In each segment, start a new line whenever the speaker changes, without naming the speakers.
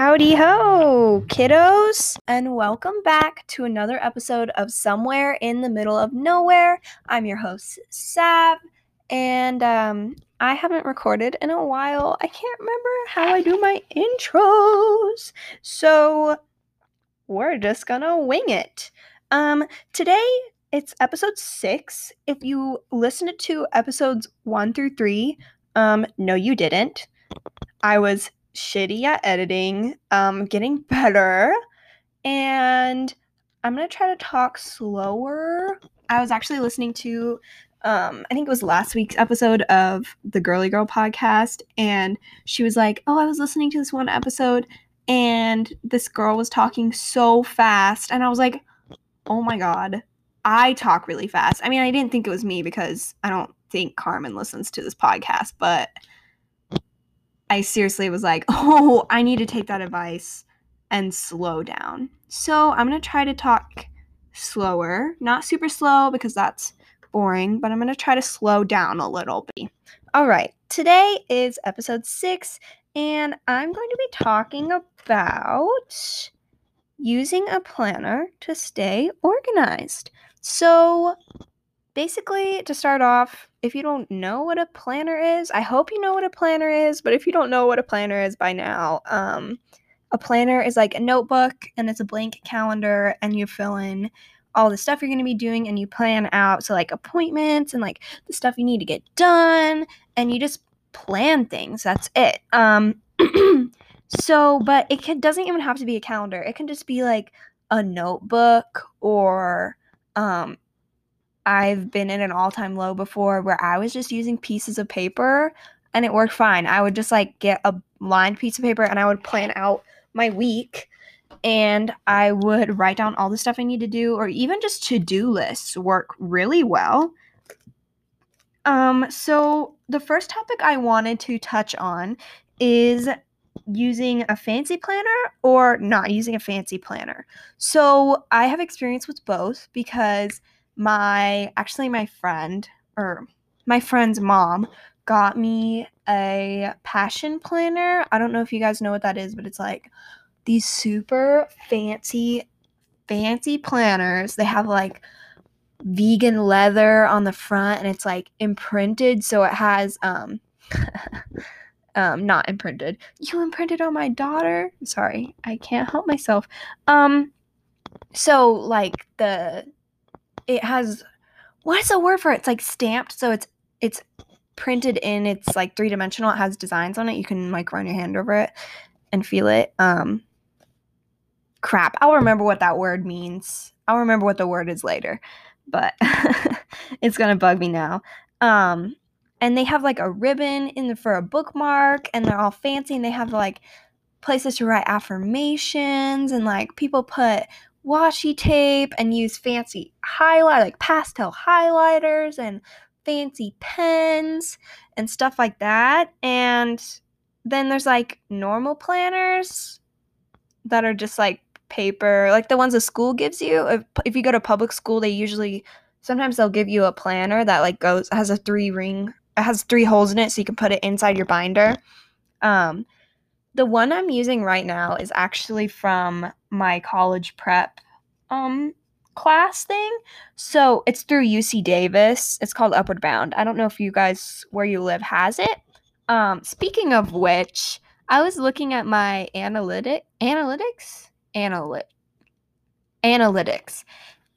Howdy ho, kiddos, and welcome back to another episode of Somewhere in the Middle of Nowhere. I'm your host, Sav, and um, I haven't recorded in a while. I can't remember how I do my intros, so we're just gonna wing it. Um, today it's episode six. If you listened to episodes one through three, um, no, you didn't. I was shitty at editing, um, getting better, and I'm gonna try to talk slower. I was actually listening to, um, I think it was last week's episode of the Girly Girl podcast, and she was like, "Oh, I was listening to this one episode, and this girl was talking so fast," and I was like, "Oh my god." I talk really fast. I mean, I didn't think it was me because I don't think Carmen listens to this podcast, but I seriously was like, oh, I need to take that advice and slow down. So I'm going to try to talk slower, not super slow because that's boring, but I'm going to try to slow down a little bit. All right, today is episode six, and I'm going to be talking about using a planner to stay organized. So, basically, to start off, if you don't know what a planner is, I hope you know what a planner is, but if you don't know what a planner is by now, um, a planner is like a notebook and it's a blank calendar, and you fill in all the stuff you're going to be doing and you plan out so like appointments and like the stuff you need to get done and you just plan things that's it um so but it can, doesn't even have to be a calendar it can just be like a notebook or um I've been in an all-time low before where I was just using pieces of paper and it worked fine. I would just like get a lined piece of paper and I would plan out my week and I would write down all the stuff I need to do or even just to-do lists work really well. Um so the first topic I wanted to touch on is using a fancy planner or not using a fancy planner. So I have experience with both because my actually my friend or my friend's mom got me a passion planner. I don't know if you guys know what that is, but it's like these super fancy fancy planners. They have like vegan leather on the front and it's like imprinted so it has um um not imprinted. You imprinted on my daughter? Sorry, I can't help myself. Um so like the it has what is the word for it? It's like stamped, so it's it's printed in. It's like three dimensional. It has designs on it. You can like run your hand over it and feel it. Um, crap, I'll remember what that word means. I'll remember what the word is later, but it's gonna bug me now. Um, and they have like a ribbon in the, for a bookmark, and they're all fancy, and they have like places to write affirmations, and like people put washi tape and use fancy highlight like pastel highlighters and fancy pens and stuff like that. And then there's like normal planners that are just like paper, like the ones the school gives you. If, if you go to public school, they usually sometimes they'll give you a planner that like goes has a three ring it has three holes in it so you can put it inside your binder. Um the one I'm using right now is actually from my college prep um class thing. So it's through UC Davis. It's called Upward Bound. I don't know if you guys where you live has it. Um speaking of which, I was looking at my analytic analytics analyt analytics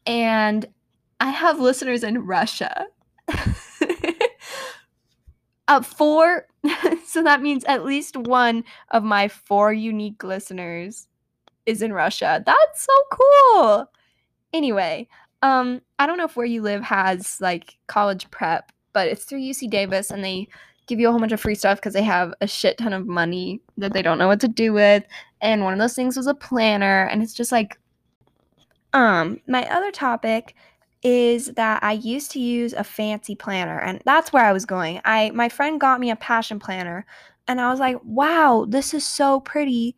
and I have listeners in Russia. uh, four so that means at least one of my four unique listeners is in Russia. That's so cool. Anyway, um, I don't know if where you live has like college prep, but it's through UC Davis and they give you a whole bunch of free stuff because they have a shit ton of money that they don't know what to do with. And one of those things was a planner, and it's just like um my other topic is that I used to use a fancy planner and that's where I was going. I my friend got me a passion planner and I was like, "Wow, this is so pretty."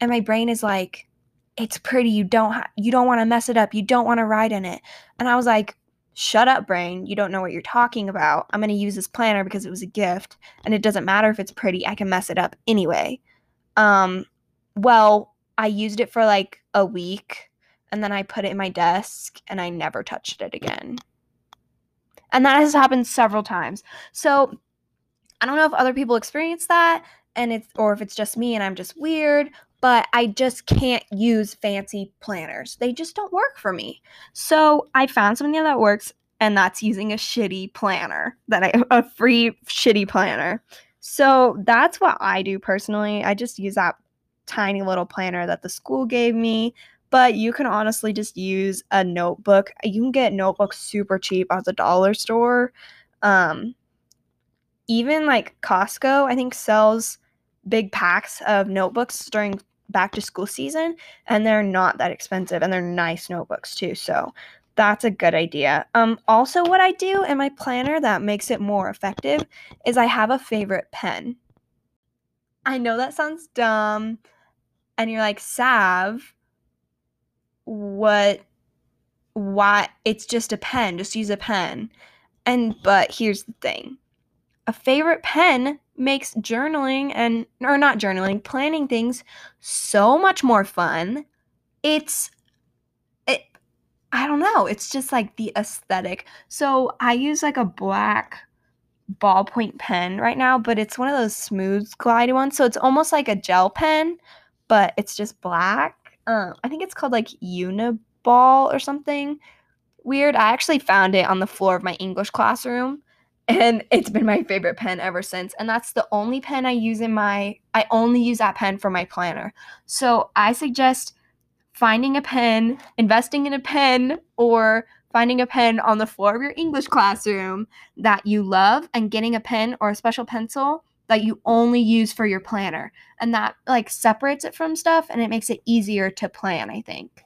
And my brain is like, "It's pretty. You don't ha- you don't want to mess it up. You don't want to write in it." And I was like, "Shut up, brain. You don't know what you're talking about. I'm going to use this planner because it was a gift and it doesn't matter if it's pretty. I can mess it up anyway." Um well, I used it for like a week and then I put it in my desk and I never touched it again. And that has happened several times. So I don't know if other people experience that and it's or if it's just me and I'm just weird, but I just can't use fancy planners. They just don't work for me. So I found something that works and that's using a shitty planner that I a free shitty planner. So that's what I do personally. I just use that tiny little planner that the school gave me. But you can honestly just use a notebook. You can get notebooks super cheap at the dollar store. Um, even like Costco, I think sells big packs of notebooks during back to school season and they're not that expensive and they're nice notebooks too. So that's a good idea. Um also what I do in my planner that makes it more effective is I have a favorite pen. I know that sounds dumb and you're like, "Sav, what why it's just a pen, just use a pen." And but here's the thing a favorite pen makes journaling and or not journaling, planning things so much more fun. It's it I don't know, it's just like the aesthetic. So I use like a black ballpoint pen right now, but it's one of those smooth glide ones. So it's almost like a gel pen, but it's just black. Um, I think it's called like Uniball or something weird. I actually found it on the floor of my English classroom and it's been my favorite pen ever since and that's the only pen i use in my i only use that pen for my planner so i suggest finding a pen investing in a pen or finding a pen on the floor of your english classroom that you love and getting a pen or a special pencil that you only use for your planner and that like separates it from stuff and it makes it easier to plan i think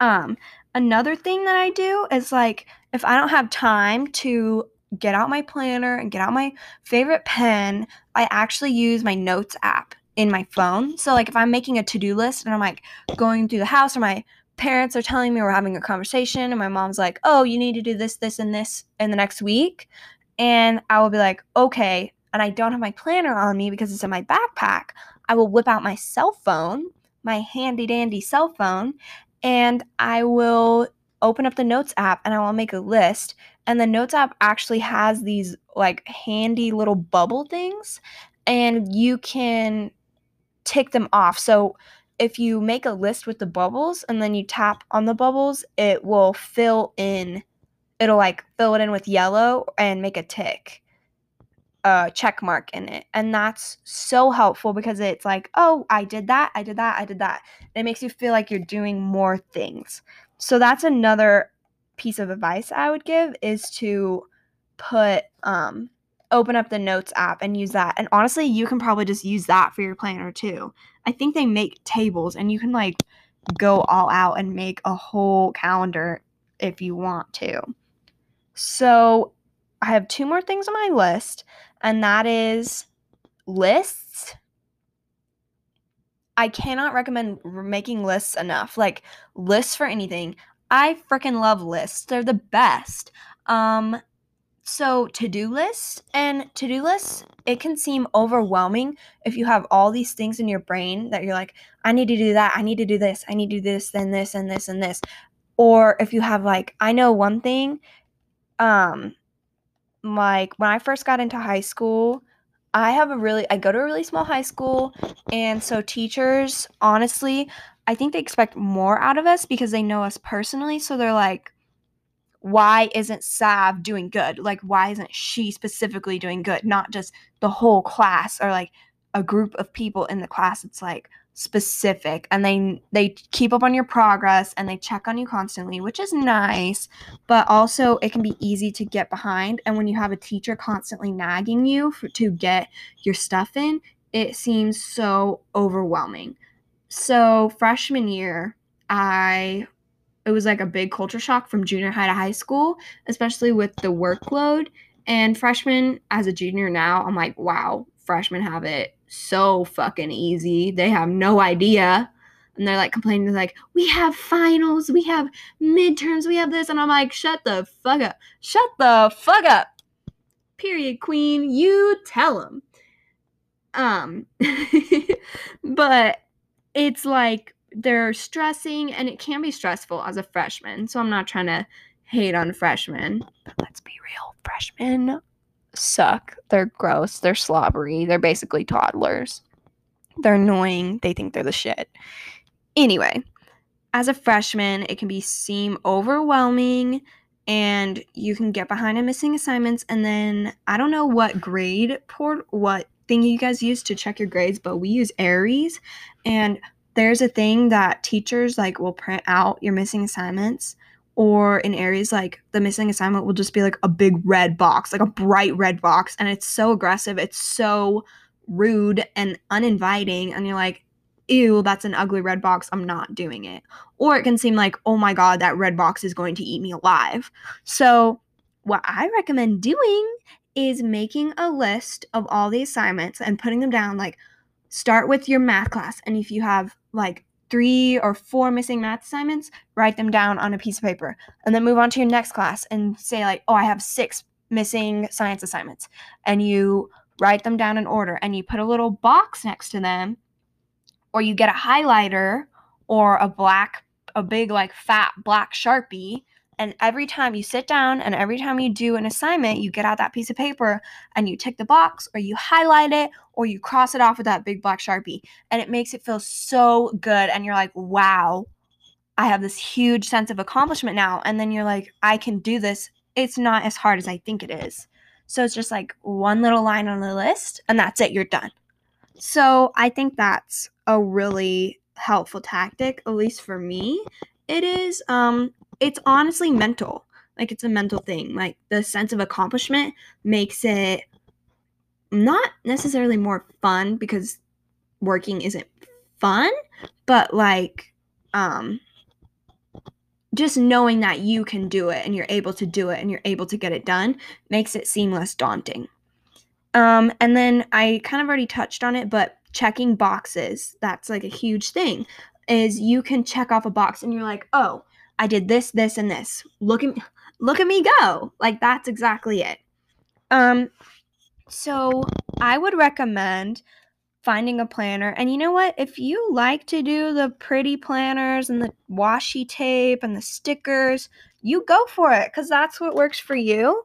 um another thing that i do is like if i don't have time to get out my planner and get out my favorite pen, I actually use my notes app in my phone. So like if I'm making a to-do list and I'm like going through the house or my parents are telling me we're having a conversation and my mom's like, "Oh, you need to do this this and this in the next week." And I will be like, "Okay." And I don't have my planner on me because it's in my backpack. I will whip out my cell phone, my handy dandy cell phone, and I will open up the notes app and I will make a list and the notes app actually has these like handy little bubble things and you can tick them off so if you make a list with the bubbles and then you tap on the bubbles it will fill in it'll like fill it in with yellow and make a tick a check mark in it and that's so helpful because it's like oh i did that i did that i did that it makes you feel like you're doing more things so that's another piece of advice I would give is to put um open up the notes app and use that. And honestly, you can probably just use that for your planner too. I think they make tables and you can like go all out and make a whole calendar if you want to. So, I have two more things on my list, and that is lists. I cannot recommend making lists enough. Like lists for anything. I freaking love lists. They're the best. Um so to-do lists and to-do lists, it can seem overwhelming if you have all these things in your brain that you're like, I need to do that, I need to do this, I need to do this, then this and this and this. Or if you have like, I know one thing, um, like when I first got into high school, I have a really I go to a really small high school and so teachers honestly I think they expect more out of us because they know us personally. So they're like, why isn't Sav doing good? Like, why isn't she specifically doing good? Not just the whole class or like a group of people in the class. It's like specific and they they keep up on your progress and they check on you constantly which is nice but also it can be easy to get behind and when you have a teacher constantly nagging you for, to get your stuff in it seems so overwhelming so, freshman year, I it was like a big culture shock from junior high to high school, especially with the workload. And freshman, as a junior now, I'm like, wow, freshmen have it so fucking easy. They have no idea. And they're like complaining, they're like, we have finals, we have midterms, we have this. And I'm like, shut the fuck up. Shut the fuck up. Period, queen. You tell them. Um, but it's like they're stressing and it can be stressful as a freshman. So I'm not trying to hate on freshmen, but let's be real, freshmen suck. They're gross, they're slobbery, they're basically toddlers. They're annoying, they think they're the shit. Anyway, as a freshman, it can be seem overwhelming and you can get behind on missing assignments and then I don't know what grade port what thing you guys use to check your grades, but we use Aeries and there's a thing that teachers like will print out your missing assignments or in Aeries like the missing assignment will just be like a big red box like a bright red box and it's so aggressive it's so rude and uninviting and you're like ew that's an ugly red box i'm not doing it. Or it can seem like oh my god that red box is going to eat me alive. So what i recommend doing is making a list of all the assignments and putting them down like start with your math class and if you have like three or four missing math assignments, write them down on a piece of paper, and then move on to your next class and say, like, oh, I have six missing science assignments. And you write them down in order and you put a little box next to them, or you get a highlighter or a black, a big, like, fat black sharpie and every time you sit down and every time you do an assignment, you get out that piece of paper and you tick the box or you highlight it or you cross it off with that big black Sharpie. And it makes it feel so good. And you're like, wow, I have this huge sense of accomplishment now. And then you're like, I can do this. It's not as hard as I think it is. So it's just like one little line on the list and that's it, you're done. So I think that's a really helpful tactic, at least for me. It is um it's honestly mental. Like it's a mental thing. Like the sense of accomplishment makes it not necessarily more fun because working isn't fun, but like um just knowing that you can do it and you're able to do it and you're able to get it done makes it seem less daunting. Um, and then I kind of already touched on it, but checking boxes, that's like a huge thing. Is you can check off a box and you're like, oh, I did this, this, and this. Look at me, look at me go. Like that's exactly it. Um, so I would recommend finding a planner. And you know what? If you like to do the pretty planners and the washi tape and the stickers, you go for it because that's what works for you.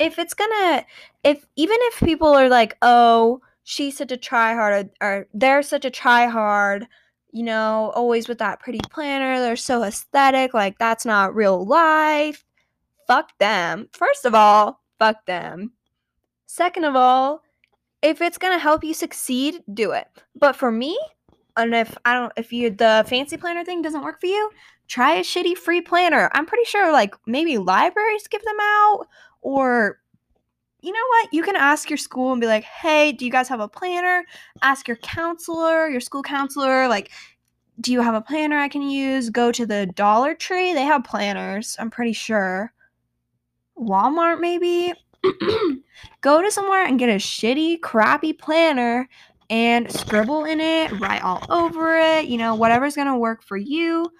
If it's gonna, if even if people are like, oh, she's such a try hard or they're such a try hard you know, always with that pretty planner. They're so aesthetic. Like, that's not real life. Fuck them. First of all, fuck them. Second of all, if it's gonna help you succeed, do it. But for me, and if I don't, if you the fancy planner thing doesn't work for you, try a shitty free planner. I'm pretty sure like maybe libraries give them out, or you know what? You can ask your school and be like, hey, do you guys have a planner? Ask your counselor, your school counselor, like, do you have a planner I can use? Go to the Dollar Tree. They have planners, I'm pretty sure. Walmart, maybe? Go to somewhere and get a shitty, crappy planner and scribble in it, write all over it, you know, whatever's going to work for you.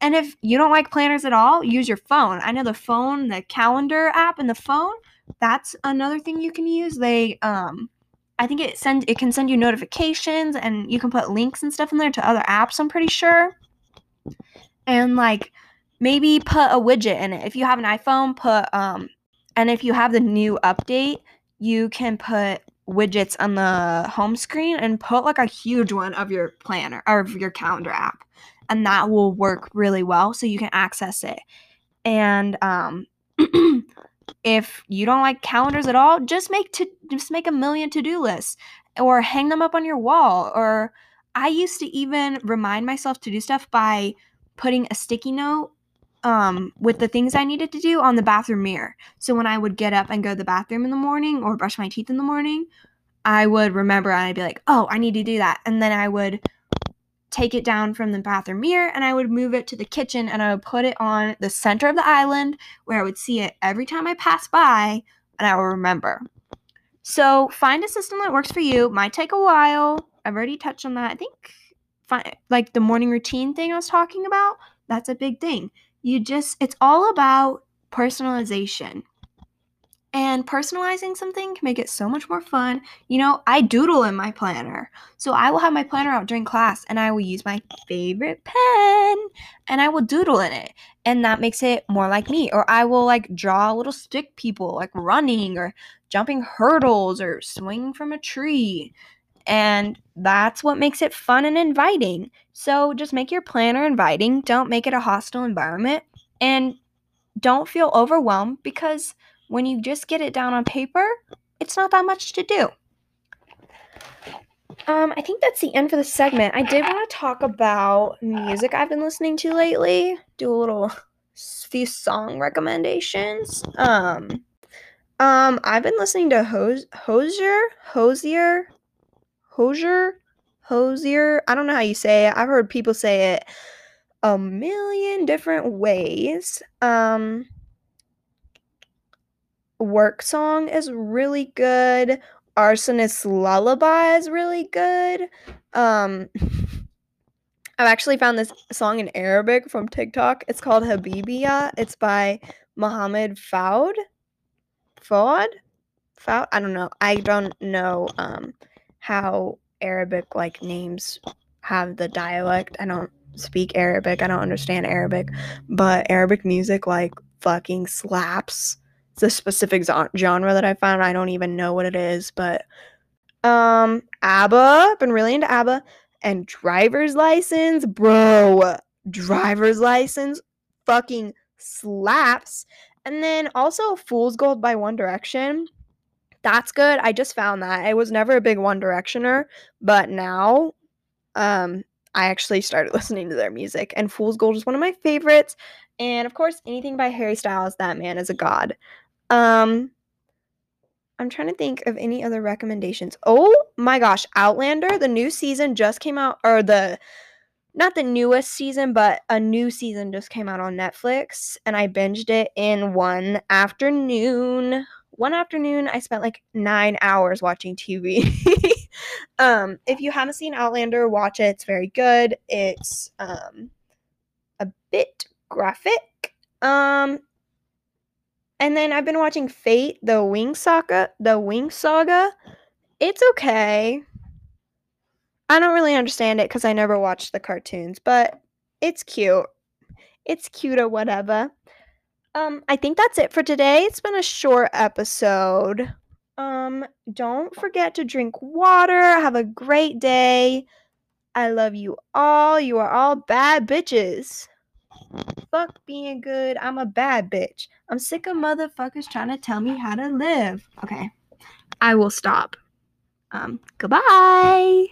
And if you don't like planners at all, use your phone. I know the phone, the calendar app in the phone that's another thing you can use. They um I think it send it can send you notifications and you can put links and stuff in there to other apps, I'm pretty sure. And like maybe put a widget in it. If you have an iPhone, put um and if you have the new update, you can put widgets on the home screen and put like a huge one of your planner or of your calendar app. And that will work really well so you can access it. And um if you don't like calendars at all, just make to just make a million to-do lists or hang them up on your wall or I used to even remind myself to do stuff by putting a sticky note um, with the things I needed to do on the bathroom mirror. So when I would get up and go to the bathroom in the morning or brush my teeth in the morning, I would remember and I'd be like, oh, I need to do that. And then I would take it down from the bathroom mirror and I would move it to the kitchen and I would put it on the center of the island where I would see it every time I pass by and I will remember. So find a system that works for you. Might take a while. I've already touched on that. I think like the morning routine thing I was talking about, that's a big thing. You just it's all about personalization. And personalizing something can make it so much more fun. You know, I doodle in my planner. So I will have my planner out during class and I will use my favorite pen and I will doodle in it. And that makes it more like me. Or I will like draw little stick people like running or jumping hurdles or swinging from a tree. And that's what makes it fun and inviting. So just make your planner inviting. Don't make it a hostile environment. And don't feel overwhelmed because when you just get it down on paper, it's not that much to do. Um, I think that's the end for the segment. I did want to talk about music I've been listening to lately. Do a little few song recommendations. Um, um, I've been listening to Hos- Hosier, Hosier, Hosier, Hozier. I don't know how you say it. I've heard people say it a million different ways. Um, Work Song is really good. Arsonist's Lullaby is really good. Um, I've actually found this song in Arabic from TikTok. It's called Habibiya. It's by Muhammad Fouad. Fouad? Fouad? I don't know. I don't know um, how Arabic like names have the dialect. I don't speak Arabic. I don't understand Arabic, but Arabic music like fucking slaps. A specific genre that I found. I don't even know what it is, but um ABBA, I've been really into ABBA and driver's license, bro. Driver's license fucking slaps. And then also Fool's Gold by One Direction. That's good. I just found that. I was never a big One Directioner, but now um I actually started listening to their music and Fool's Gold is one of my favorites. And of course, anything by Harry Styles, that man is a god. Um I'm trying to think of any other recommendations. Oh my gosh, Outlander, the new season just came out or the not the newest season, but a new season just came out on Netflix and I binged it in one afternoon. One afternoon, I spent like 9 hours watching TV. um if you haven't seen Outlander, watch it. It's very good. It's um a bit graphic. Um and then I've been watching Fate, the Winx Saga, the Winx Saga. It's okay. I don't really understand it because I never watched the cartoons, but it's cute. It's cute or whatever. Um, I think that's it for today. It's been a short episode. Um, don't forget to drink water. Have a great day. I love you all. You are all bad bitches. Fuck being good. I'm a bad bitch. I'm sick of motherfuckers trying to tell me how to live. Okay. I will stop. Um, goodbye.